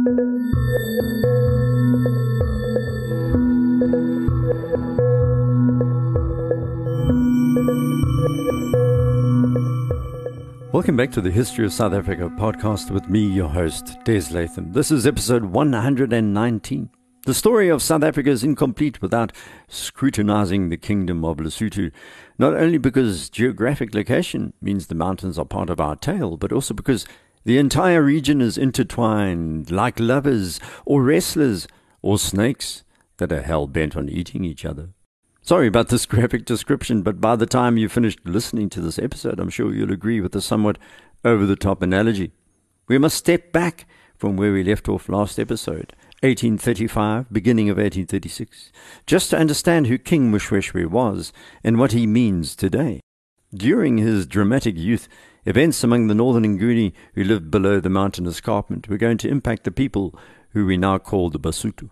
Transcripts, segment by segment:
Welcome back to the History of South Africa podcast with me, your host, Des Latham. This is episode 119. The story of South Africa is incomplete without scrutinizing the kingdom of Lesotho, not only because geographic location means the mountains are part of our tale, but also because the entire region is intertwined like lovers or wrestlers or snakes that are hell bent on eating each other. Sorry about this graphic description, but by the time you finished listening to this episode, I'm sure you'll agree with the somewhat over the top analogy. We must step back from where we left off last episode, 1835, beginning of 1836, just to understand who King Moshoeshoe was and what he means today. During his dramatic youth, events among the northern Nguni who lived below the mountain escarpment were going to impact the people who we now call the Basotho.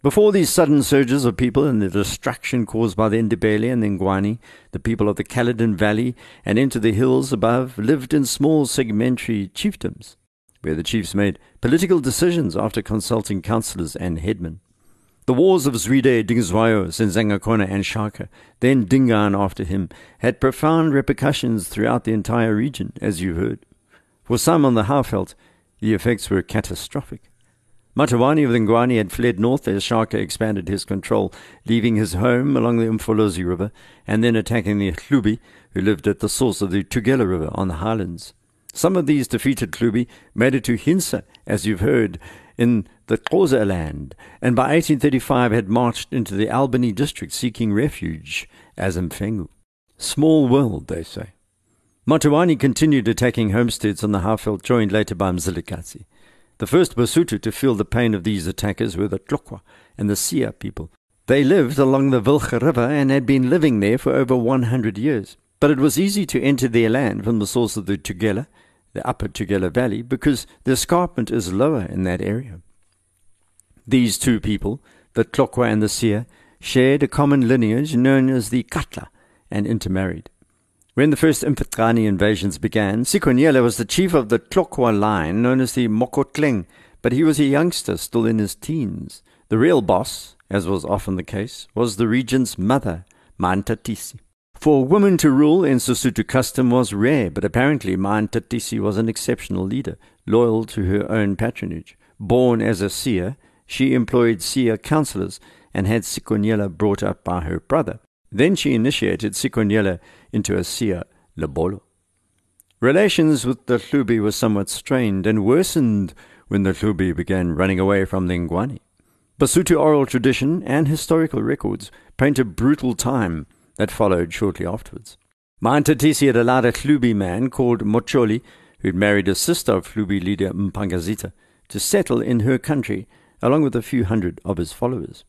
Before these sudden surges of people and the destruction caused by the Ndebele and the Ngwane, the people of the Caledon Valley and into the hills above lived in small segmentary chiefdoms, where the chiefs made political decisions after consulting councillors and headmen. The wars of Zwide, Dingiswayo, Senzangakhona, and Shaka, then Dingaan after him, had profound repercussions throughout the entire region, as you heard. For some on the Highveld, the effects were catastrophic. Matiwane of the Ngwane had fled north as Shaka expanded his control, leaving his home along the Umfolozi River and then attacking the Hlubi, who lived at the source of the Tugela River on the highlands. Some of these defeated Hlubi made it to Hintsa, as you've heard, in the Xhosa land, and by 1835 had marched into the Albany district seeking refuge as Mfengu. Small world, they say. Matiwane continued attacking homesteads on the Highveld, joined later by Mzilikazi. The first Basotho to feel the pain of these attackers were the Tlokwa and the Sia people. They lived along the Wilge River and had been living there for over 100 years. But it was easy to enter their land from the source of the Tugela, the upper Tugela Valley, because the escarpment is lower in that area. These two people, the Tlokwa and the Sia, shared a common lineage known as the Katla and intermarried. When the first Mfecane invasions began, Sikonyela was the chief of the Tlokwa line known as the Mokotleng, but he was a youngster still in his teens. The real boss, as was often the case, was the regent's mother, Mantatisi. For a woman to rule in Sesotho custom was rare, but apparently Mantatisi was an exceptional leader, loyal to her own patronage. Born as a seer, she employed seer counselors and had Sikonyela brought up by her brother. Then she initiated Sikonyela into a seer, Lebolo. Relations with the Hlubi were somewhat strained and worsened when the Hlubi began running away from the Ngwane. Basotho oral tradition and historical records paint a brutal time that followed shortly afterwards. Mantatisi had allowed a Hlubi man called Mocholi, who had married a sister of Hlubi leader Mpangazita, to settle in her country along with a few hundred of his followers.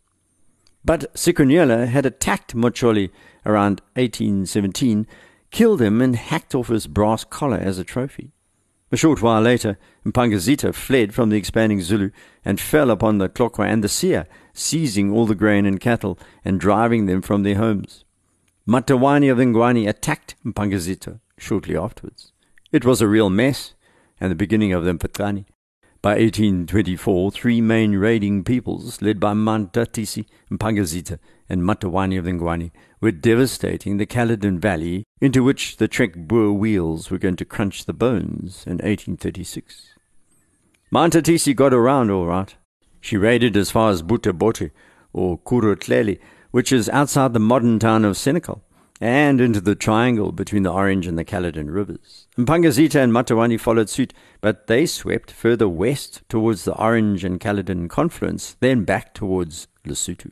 But Sikonyela had attacked Mocholi around 1817, killed him, and hacked off his brass collar as a trophy. A short while later, Mpangazita fled from the expanding Zulu and fell upon the Tlokwa and the Sia, seizing all the grain and cattle and driving them from their homes. Matiwane of Ngwane attacked Mpangazita shortly afterwards. It was a real mess and the beginning of the Mfecane. By 1824, three main raiding peoples, led by Mantatisi, Mpangazita, and Matiwane of the Ngwane, were devastating the Caledon Valley, into which the Trek Boer wheels were going to crunch the bones in 1836. Mantatisi got around all right. She raided as far as Butebote, or Kurutleli, which is outside the modern town of Senekal and into the triangle between the Orange and the Caledon rivers. Mpangazita and Matiwane followed suit, but they swept further west towards the Orange and Caledon confluence, then back towards Lesotho.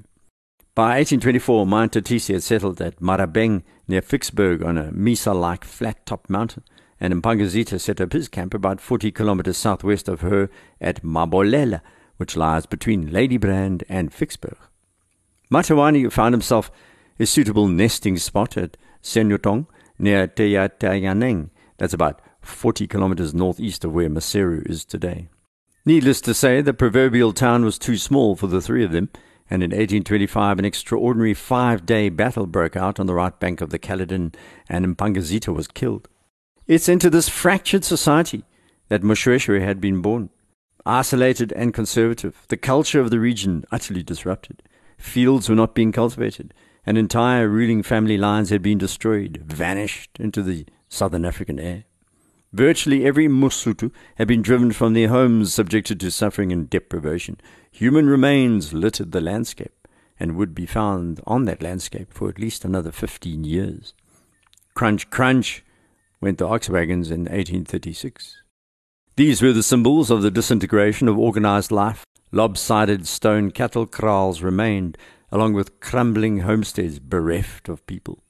By 1824, Mantatisi had settled at Marabeng near Ficksburg on a mesa-like flat-top mountain, and Mpangazita set up his camp about 40 kilometers southwest of her at Mabolela, which lies between Ladybrand and Ficksburg. Matiwane found himself a suitable nesting spot at Senyotong near Teyateyaneng. That's about 40 kilometers northeast of where Maseru is today. Needless to say, the proverbial town was too small for the three of them, and in 1825 an extraordinary five-day battle broke out on the right bank of the Caledon, and Mpangazita was killed. It's into this fractured society that Moshoeshoe had been born. isolated and conservative, the culture of the region utterly disrupted. Fields were not being cultivated, and entire ruling family lines had been destroyed, vanished into the southern African air. Virtually every Mosotho had been driven from their homes, subjected to suffering and deprivation. Human remains littered the landscape, and would be found on that landscape for at least another fifteen years. Crunch, crunch, went the ox wagons in 1836. These were the symbols of the disintegration of organized life. Lopsided stone cattle kraals remained, along with crumbling homesteads bereft of people.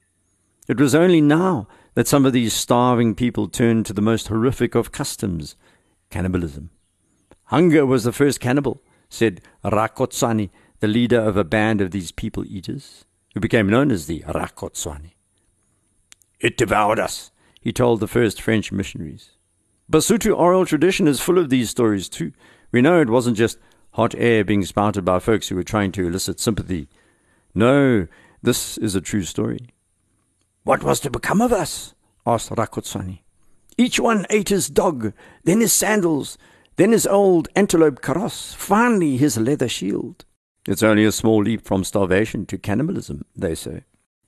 It was only now that some of these starving people turned to the most horrific of customs cannibalism. Hunger was the first cannibal, said Rakotsani, the leader of a band of these people eaters, who became known as the Rakotsani. It devoured us, he told the first French missionaries. Basotho oral tradition is full of these stories too. We know it wasn't just hot air being spouted by folks who were trying to elicit sympathy. No, this is a true story. What was to become of us? asked Rakotsani. Each one ate his dog, then his sandals, then his old antelope kaross, finally his leather shield. It's only a small leap from starvation to cannibalism, they say.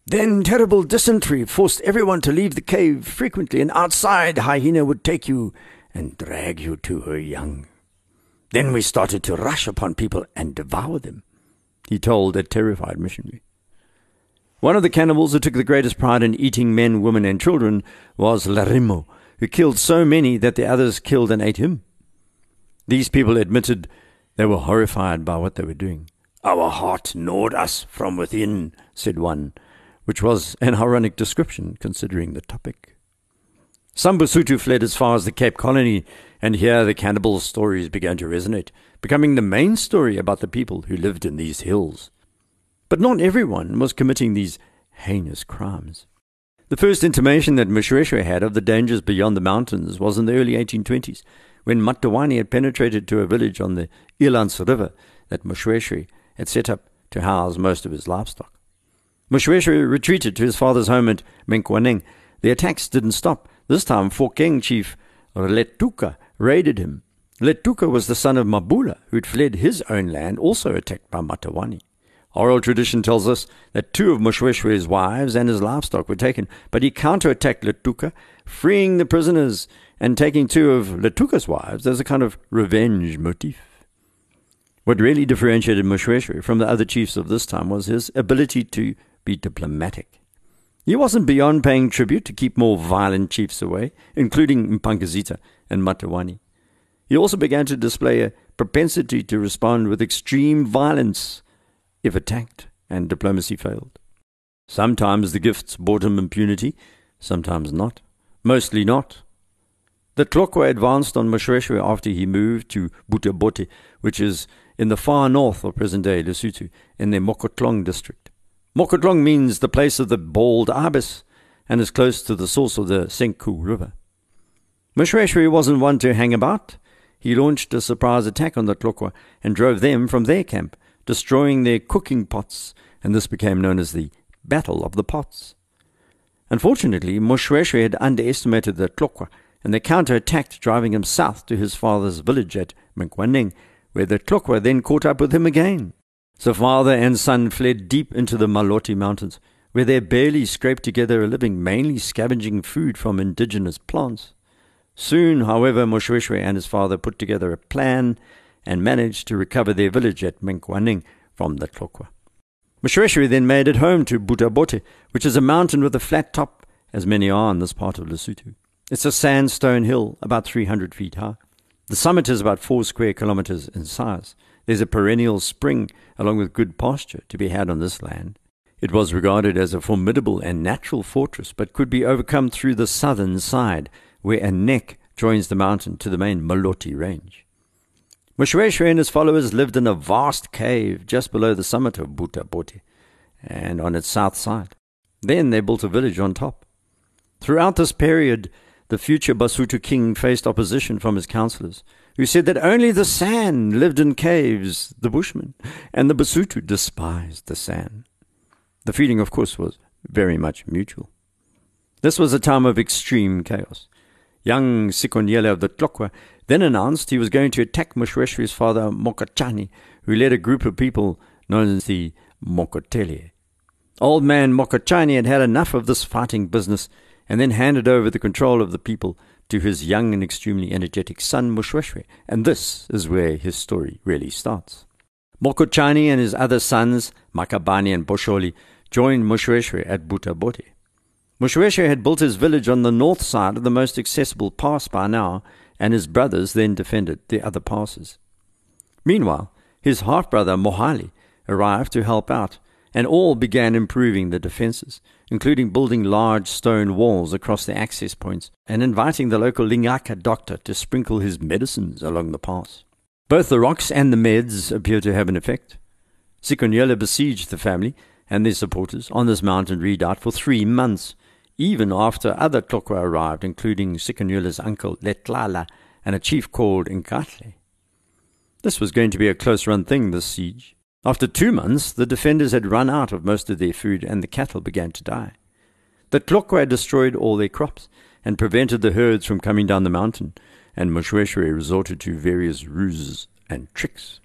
Then terrible dysentery forced everyone to leave the cave frequently, and outside Hyena would take you and drag you to her young. Then we started to rush upon people and devour them, he told a terrified missionary. One of the cannibals who took the greatest pride in eating men, women, and children was Larimo, who killed so many that the others killed and ate him. These people admitted they were horrified by what they were doing. Our heart gnawed us from within, said one which was an ironic description considering the topic. Some Basotho fled as far as the Cape Colony, and here the cannibal stories began to resonate, becoming the main story about the people who lived in these hills. But not everyone was committing these heinous crimes. The first intimation that Moshoeshoe had of the dangers beyond the mountains was in the early 1820s, when Matiwane had penetrated to a village on the Ilans River that Moshoeshoe had set up to house most of his livestock. Moshoeshoe retreated to his father's home at Menkhoaneng. The attacks didn't stop. This time, Phokeng chief Letuka raided him. Letuka was the son of Mabula, who'd fled his own land, also attacked by Matiwane. Oral tradition tells us that two of Moshoeshoe's wives and his livestock were taken, but he counterattacked Letuka, freeing the prisoners and taking two of Letuka's wives as a kind of revenge motif. What really differentiated Moshoeshoe from the other chiefs of this time was his ability to be diplomatic. He wasn't beyond paying tribute to keep more violent chiefs away, including Mpangazita and Matiwane. He also began to display a propensity to respond with extreme violence if attacked and diplomacy failed. Sometimes the gifts brought him impunity, sometimes not. Mostly not. The Tlokwa advanced on Moshoeshoe after he moved to Butha-Buthe, which is in the far north of present-day Lesotho, in the Mokhotlong district. Mokhotlong means the place of the bald ibis and is close to the source of the Senqu River. Moshoeshoe wasn't one to hang about. He launched a surprise attack on the Tlokwa and drove them from their camp, destroying their cooking pots, and this became known as the Battle of the Pots. Unfortunately, Moshoeshoe had underestimated the Tlokwa, and they counter-attacked, driving him south to his father's village at Menkhoaneng, where the Tlokwa then caught up with him again. So father and son fled deep into the Maloti Mountains, where they barely scraped together a living, mainly scavenging food from indigenous plants. Soon, however, Moshoeshoe and his father put together a plan and managed to recover their village at Menkhoaneng from the Tlokwa. Moshoeshoe then made it home to Butha-Buthe, which is a mountain with a flat top, as many are in this part of Lesotho. It's a sandstone hill about 300 feet high. The summit is about four square kilometers in size. There's a perennial spring, along with good pasture, to be had on this land. It was regarded as a formidable and natural fortress, but could be overcome through the southern side, where a neck joins the mountain to the main Maloti range. Moshoeshoe and his followers lived in a vast cave just below the summit of Butha-Buthe and on its south side. Then they built a village on top. Throughout this period, the future Basotho king faced opposition from his counselors, who said that only the San lived in caves, the Bushmen, and the Basotho despised the San. The feeling, of course, was very much mutual. This was a time of extreme chaos. Young Sikonyela of the Tlokwa then announced he was going to attack Moshoeshoe's father Mokotshane, who led a group of people known as the Mokoteli. Old man Mokotshane had had enough of this fighting business and then handed over the control of the people to his young and extremely energetic son Moshoeshoe, and this is where his story really starts. Mokotshane and his other sons, Makabane and Bosholi, joined Moshoeshoe at Butha-Bothe. Moshoeshoe had built his village on the north side of the most accessible pass by now, and his brothers then defended the other passes. Meanwhile, his half-brother Mohale arrived to help out, and all began improving the defenses, including building large stone walls across the access points and inviting the local Lingaka doctor to sprinkle his medicines along the pass. Both the rocks and the meds appear to have an effect. Sikonyela besieged the family and their supporters on this mountain redoubt for three months, even after other Tlokwa arrived, including Sikonyela's uncle Letlala and a chief called Nkatle. This was going to be a close run thing, this siege. After two months, the defenders had run out of most of their food and the cattle began to die. The Tlokwa destroyed all their crops and prevented the herds from coming down the mountain, and Moshoeshoe resorted to various ruses and tricks.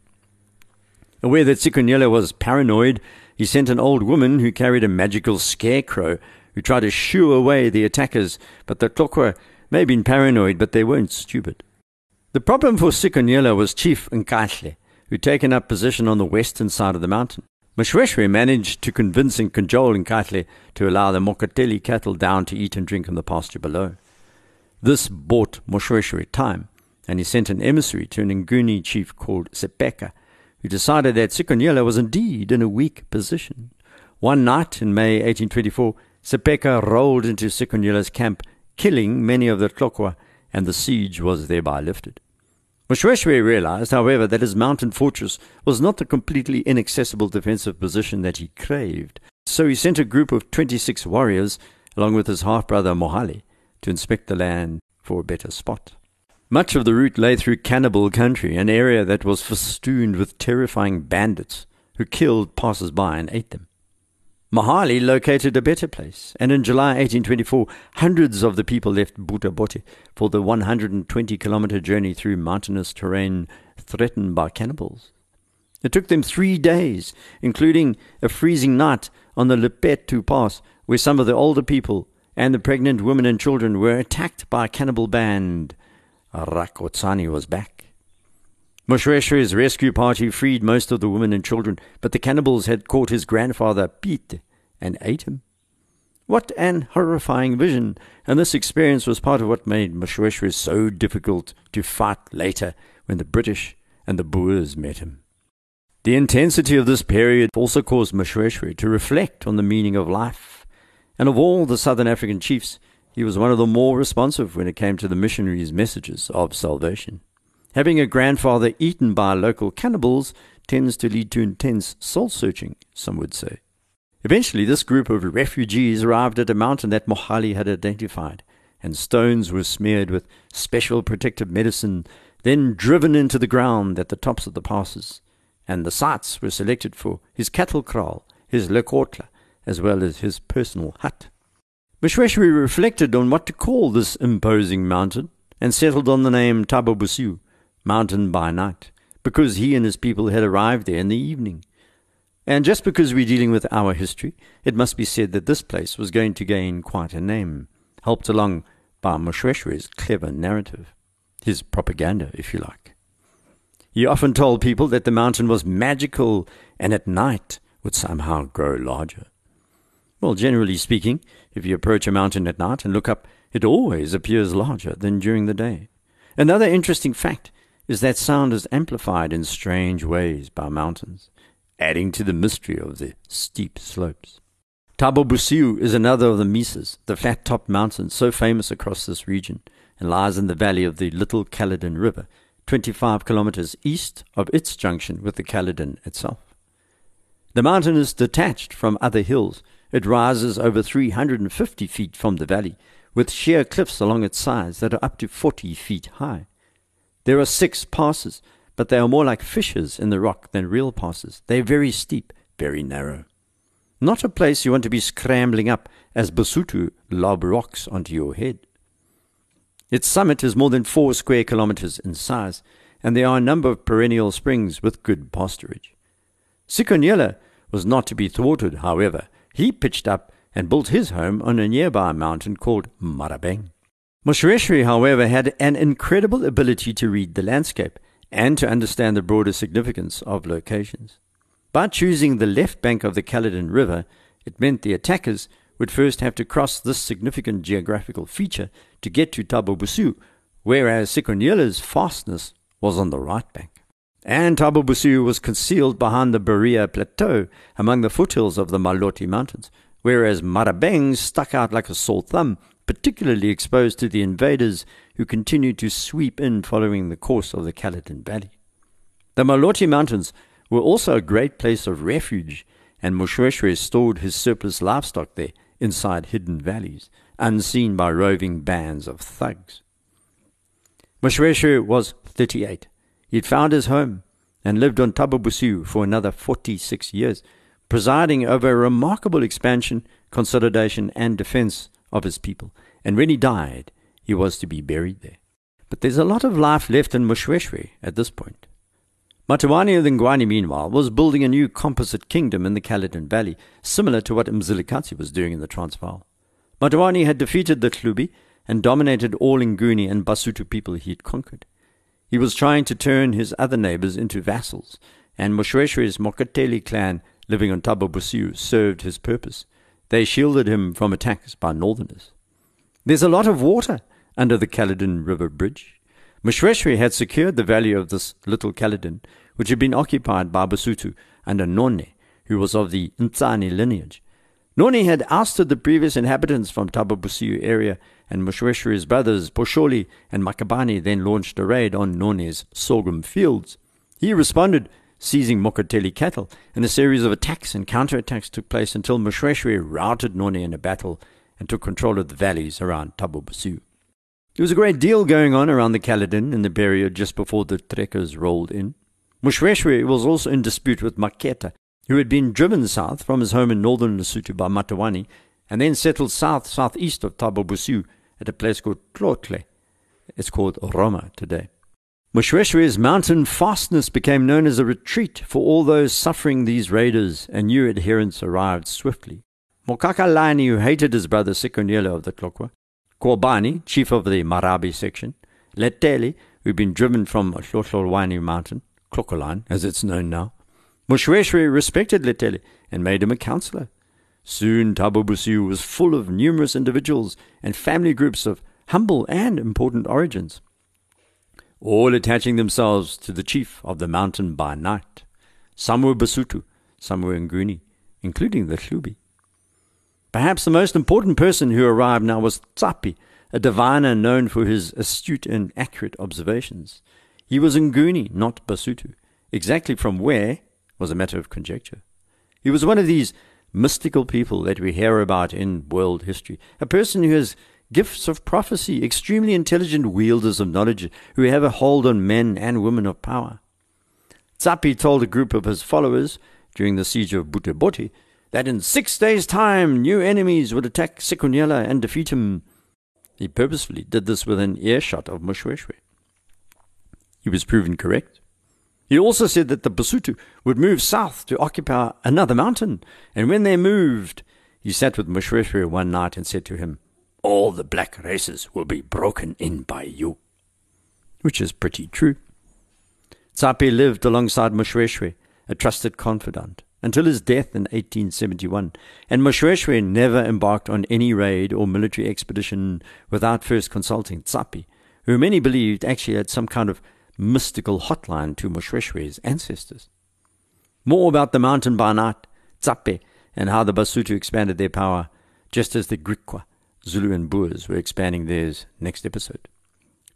Aware that Sikonyela was paranoid, he sent an old woman who carried a magical scarecrow who tried to shoo away the attackers, but the Tlokwa may have been paranoid, but they weren't stupid. The problem for Sikonyela was Chief Nkatle, who'd taken up position on the western side of the mountain. Moshoeshoe managed to convince and cajole Nkatle to allow the Mokoteli cattle down to eat and drink in the pasture below. This bought Moshoeshoe time, and he sent an emissary to an Nguni chief called Sepeka, who decided that Sikonyela was indeed in a weak position. One night in May 1824, Sepeka rolled into Sikonyela's camp, killing many of the Tlokwa, and the siege was thereby lifted. Moshoeshoe realized, however, that his mountain fortress was not the completely inaccessible defensive position that he craved. So he sent a group of 26 warriors, along with his half-brother Mohale, to inspect the land for a better spot. Much of the route lay through cannibal country, an area that was festooned with terrifying bandits who killed passers-by and ate them. Mohale located a better place, and in July 1824, hundreds of the people left Butha-Bothe for the 120 kilometer journey through mountainous terrain threatened by cannibals. It took them three days, including a freezing night on the Lepetu Pass, where some of the older people and the pregnant women and children were attacked by a cannibal band. Rakotsani was back. Moshoeshoe's rescue party freed most of the women and children, but the cannibals had caught his grandfather, Peete, and ate him. What an horrifying vision, and this experience was part of what made Moshoeshoe so difficult to fight later when the British and the Boers met him. The intensity of this period also caused Moshoeshoe to reflect on the meaning of life, and of all the Southern African chiefs, he was one of the more responsive when it came to the missionaries' messages of salvation. Having a grandfather eaten by local cannibals tends to lead to intense soul searching, some would say. Eventually, this group of refugees arrived at a mountain that Mohale had identified, and stones were smeared with special protective medicine, then driven into the ground at the tops of the passes. And the sites were selected for his cattle kraal, his lekotla, as well as his personal hut. Moshoeshoe reflected on what to call this imposing mountain and settled on the name Thaba Bosiu, mountain by night, because he and his people had arrived there in the evening. And just because we're dealing with our history, it must be said that this place was going to gain quite a name, helped along by Moshoeshoe's clever narrative, his propaganda, if you like. He often told people that the mountain was magical and at night would somehow grow larger. Well, generally speaking, if you approach a mountain at night and look up, it always appears larger than during the day. Another interesting fact is that sound is amplified in strange ways by mountains, adding to the mystery of the steep slopes. Thaba Bosiu is another of the mesas, the flat-topped mountains so famous across this region, and lies in the valley of the Little Caledon River, 25 kilometers east of its junction with the Caledon itself. The mountain is detached from other hills. It rises over 350 feet from the valley, with sheer cliffs along its sides that are up to 40 feet high. There are six passes, but they are more like fissures in the rock than real passes. They are very steep, very narrow. Not a place you want to be scrambling up as Basotho lob rocks onto your head. Its summit is more than four square kilometers in size, and there are a number of perennial springs with good pasturage. Sikonyela was not to be thwarted, however. He pitched up and built his home on a nearby mountain called Marabeng. Moshoeshoe, however, had an incredible ability to read the landscape and to understand the broader significance of locations. By choosing the left bank of the Caledon River, it meant the attackers would first have to cross this significant geographical feature to get to Thaba Bosiu, whereas Sikonyela's fastness was on the right bank. And Thaba Bosiu was concealed behind the Berea Plateau among the foothills of the Maloti Mountains, whereas Marabeng stuck out like a sore thumb, particularly exposed to the invaders who continued to sweep in following the course of the Caledon Valley. The Maloti Mountains were also a great place of refuge, and Moshoeshoe stored his surplus livestock there inside hidden valleys, unseen by roving bands of thugs. Moshoeshoe was 38 He'd found his home and lived on Thaba for another 46 years, presiding over a remarkable expansion, consolidation, and defense of his people. And when he died, he was to be buried there. But there's a lot of life left in Moshoeshoe at this point. Matiwane the Ngwane, meanwhile, was building a new composite kingdom in the Caledon Valley, similar to what Mzilikazi was doing in the Transvaal. Matiwane had defeated the Hlubi and dominated all Nguni and Basotho people he had conquered. He was trying to turn his other neighbors into vassals, and Moshoeshoe's Mokoteli clan living on Thaba Bosiu served his purpose. They shielded him from attacks by northerners. There's a lot of water under the Caledon River Bridge. Moshoeshoe had secured the value of this little Caledon, which had been occupied by Basotho under None, who was of the Ntsani lineage. None had ousted the previous inhabitants from Thaba Bosiu area and Moshoeshoe's brothers Posholi and Makabani then launched a raid on None's sorghum fields. He responded, seizing Mokoteli cattle, and a series of attacks and counterattacks took place until Moshoeshoe routed None in a battle and took control of the valleys around Thaba Bosiu. There was a great deal going on around the Caledon in the period just before the trekkers rolled in. Moshoeshoe was also in dispute with Maketa, who had been driven south from his home in northern Lesotho by Matiwane and then settled south southeast of Thaba Bosiu at a place called Tlotle. It's called Roma today. Moshoeshoe's mountain fastness became known as a retreat for all those suffering these raiders, and new adherents arrived swiftly. Mokakalani, who hated his brother Sikonyela of the Tlokwa, Korbani, chief of the Marabi section, Leteli, who'd been driven from Hlohlolwani mountain, Clocolan, as it's known now. Moshoeshoe respected Leteli and made him a counselor. Soon Thaba was full of numerous individuals and family groups of humble and important origins, all attaching themselves to the chief of the mountain by night. Some were Basotho, some were Nguni, including the Hlubi. Perhaps the most important person who arrived now was Tsapi, a diviner known for his astute and accurate observations. He was Nguni, not Basotho. Exactly from where was a matter of conjecture. He was one of these mystical people that we hear about in world history. A person who has gifts of prophecy, extremely intelligent wielders of knowledge who have a hold on men and women of power. Tsapi told a group of his followers during the siege of Butha-Buthe that in six days' time new enemies would attack Sikonyela and defeat him. He purposefully did this within earshot of Moshoeshoe. He was proven correct. He also said that the Basotho would move south to occupy another mountain, and when they moved, he sat with Moshoeshoe one night and said to him, All the black races will be broken in by you. Which is pretty true. Tsapi lived alongside Moshoeshoe, a trusted confidant, until his death in 1871, and Moshoeshoe never embarked on any raid or military expedition without first consulting Tsapi, who many believed actually had some kind of mystical hotline to Moshoeshoe's ancestors. More about the mountain Banat, Tsapi, and how the Basotho expanded their power, just as the Griqua, Zulu, and Boers were expanding theirs next episode.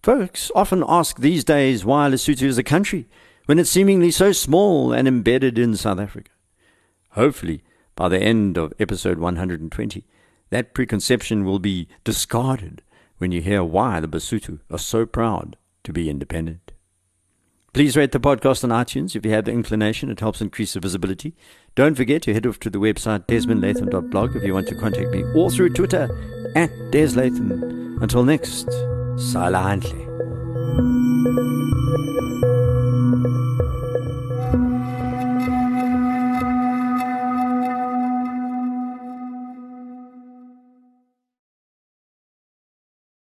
Folks often ask these days why Lesotho is a country when it's seemingly so small and embedded in South Africa. Hopefully, by the end of episode 120, that preconception will be discarded when you hear why the Basotho are so proud to be independent. Please rate the podcast on iTunes if you have the inclination. It helps increase the visibility. Don't forget to head off to the website desmondlatham.blog if you want to contact me, or through Twitter at deslatham. Until next, handle.